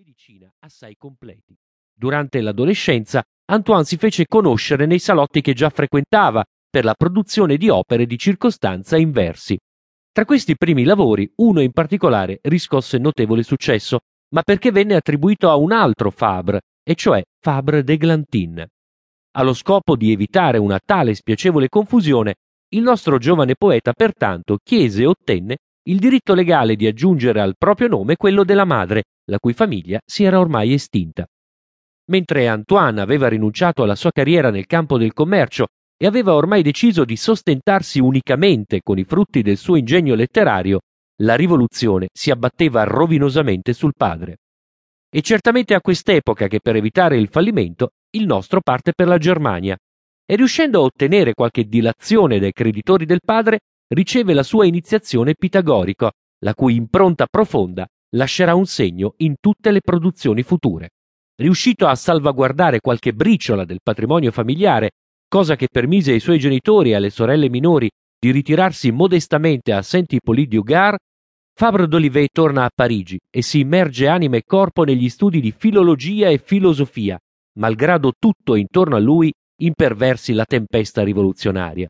medicina assai completi. Durante l'adolescenza, Antoine si fece conoscere nei salotti che già frequentava per la produzione di opere di circostanza in versi. Tra questi primi lavori, uno in particolare riscosse notevole successo, ma perché venne attribuito a un altro Fabre, e cioè Fabre d'Eglantin. Allo scopo di evitare una tale spiacevole confusione, il nostro giovane poeta pertanto chiese e ottenne il diritto legale di aggiungere al proprio nome quello della madre, la cui famiglia si era ormai estinta. Mentre Antoine aveva rinunciato alla sua carriera nel campo del commercio e aveva ormai deciso di sostentarsi unicamente con i frutti del suo ingegno letterario, la rivoluzione si abbatteva rovinosamente sul padre. E certamente a quest'epoca che per evitare il fallimento il nostro parte per la Germania e riuscendo a ottenere qualche dilazione dai creditori del padre riceve la sua iniziazione pitagorica, la cui impronta profonda lascerà un segno in tutte le produzioni future. Riuscito a salvaguardare qualche briciola del patrimonio familiare, cosa che permise ai suoi genitori e alle sorelle minori di ritirarsi modestamente a Saint-Hippolyte-du-Gard, Fabre d'Olivet torna a Parigi e si immerge anima e corpo negli studi di filologia e filosofia, malgrado tutto intorno a lui imperversi la tempesta rivoluzionaria.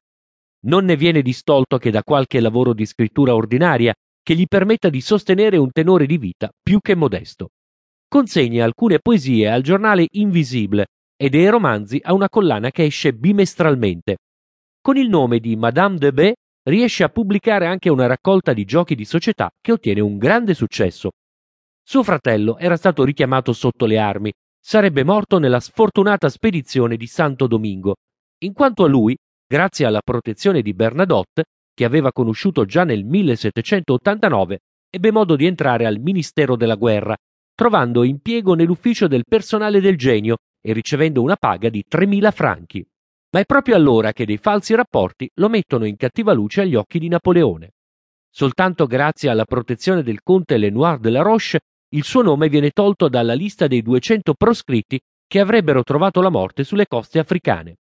Non ne viene distolto che da qualche lavoro di scrittura ordinaria che gli permetta di sostenere un tenore di vita più che modesto. Consegna alcune poesie al giornale Invisible e dei romanzi a una collana che esce bimestralmente. Con il nome di Madame de B riesce a pubblicare anche una raccolta di giochi di società che ottiene un grande successo. Suo fratello era stato richiamato sotto le armi, sarebbe morto nella sfortunata spedizione di Santo Domingo. In quanto a lui, grazie alla protezione di Bernadotte, che aveva conosciuto già nel 1789, ebbe modo di entrare al Ministero della Guerra, trovando impiego nell'ufficio del personale del genio e ricevendo una paga di 3.000 franchi. Ma è proprio allora che dei falsi rapporti lo mettono in cattiva luce agli occhi di Napoleone. Soltanto grazie alla protezione del conte Lenoir de la Roche, il suo nome viene tolto dalla lista dei 200 proscritti che avrebbero trovato la morte sulle coste africane.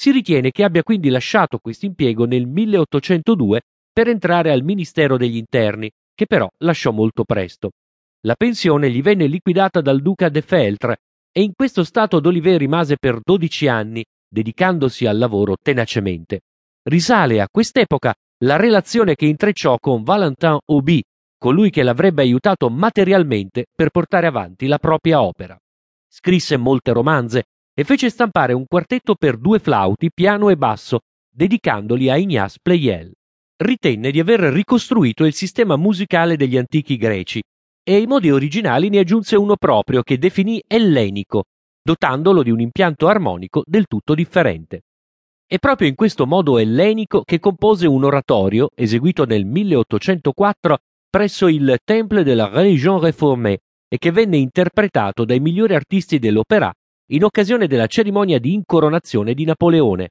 Si ritiene che abbia quindi lasciato questo impiego nel 1802 per entrare al Ministero degli Interni, che però lasciò molto presto. La pensione gli venne liquidata dal duca de Feltre e in questo stato d'Olivet rimase per 12 anni, dedicandosi al lavoro tenacemente. Risale a quest'epoca la relazione che intrecciò con Valentin Auby, colui che l'avrebbe aiutato materialmente per portare avanti la propria opera. Scrisse molte romanze e fece stampare un quartetto per due flauti, piano e basso, dedicandoli a Ignace Pleyel. Ritenne di aver ricostruito il sistema musicale degli antichi greci e ai modi originali ne aggiunse uno proprio che definì ellenico, dotandolo di un impianto armonico del tutto differente. È proprio in questo modo ellenico che compose un oratorio eseguito nel 1804 presso il Temple de la Religion Réformée e che venne interpretato dai migliori artisti dell'opera in occasione della cerimonia di incoronazione di Napoleone.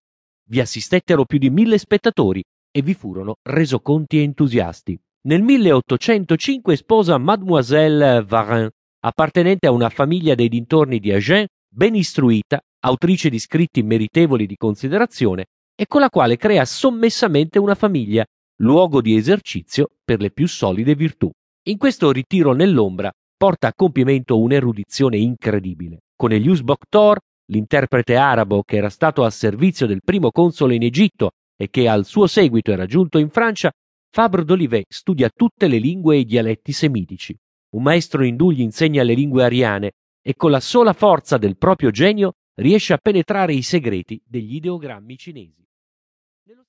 Vi assistettero più di mille spettatori e vi furono resoconti entusiasti. Nel 1805 sposa Mademoiselle Varin, appartenente a una famiglia dei dintorni di Agen, ben istruita, autrice di scritti meritevoli di considerazione e con la quale crea sommessamente una famiglia, luogo di esercizio per le più solide virtù. In questo ritiro nell'ombra porta a compimento un'erudizione incredibile. Con Elius Boktor, l'interprete arabo che era stato a servizio del primo console in Egitto e che al suo seguito era giunto in Francia, Fabre d'Olivet studia tutte le lingue e i dialetti semitici. Un maestro indù gli insegna le lingue ariane e con la sola forza del proprio genio riesce a penetrare i segreti degli ideogrammi cinesi.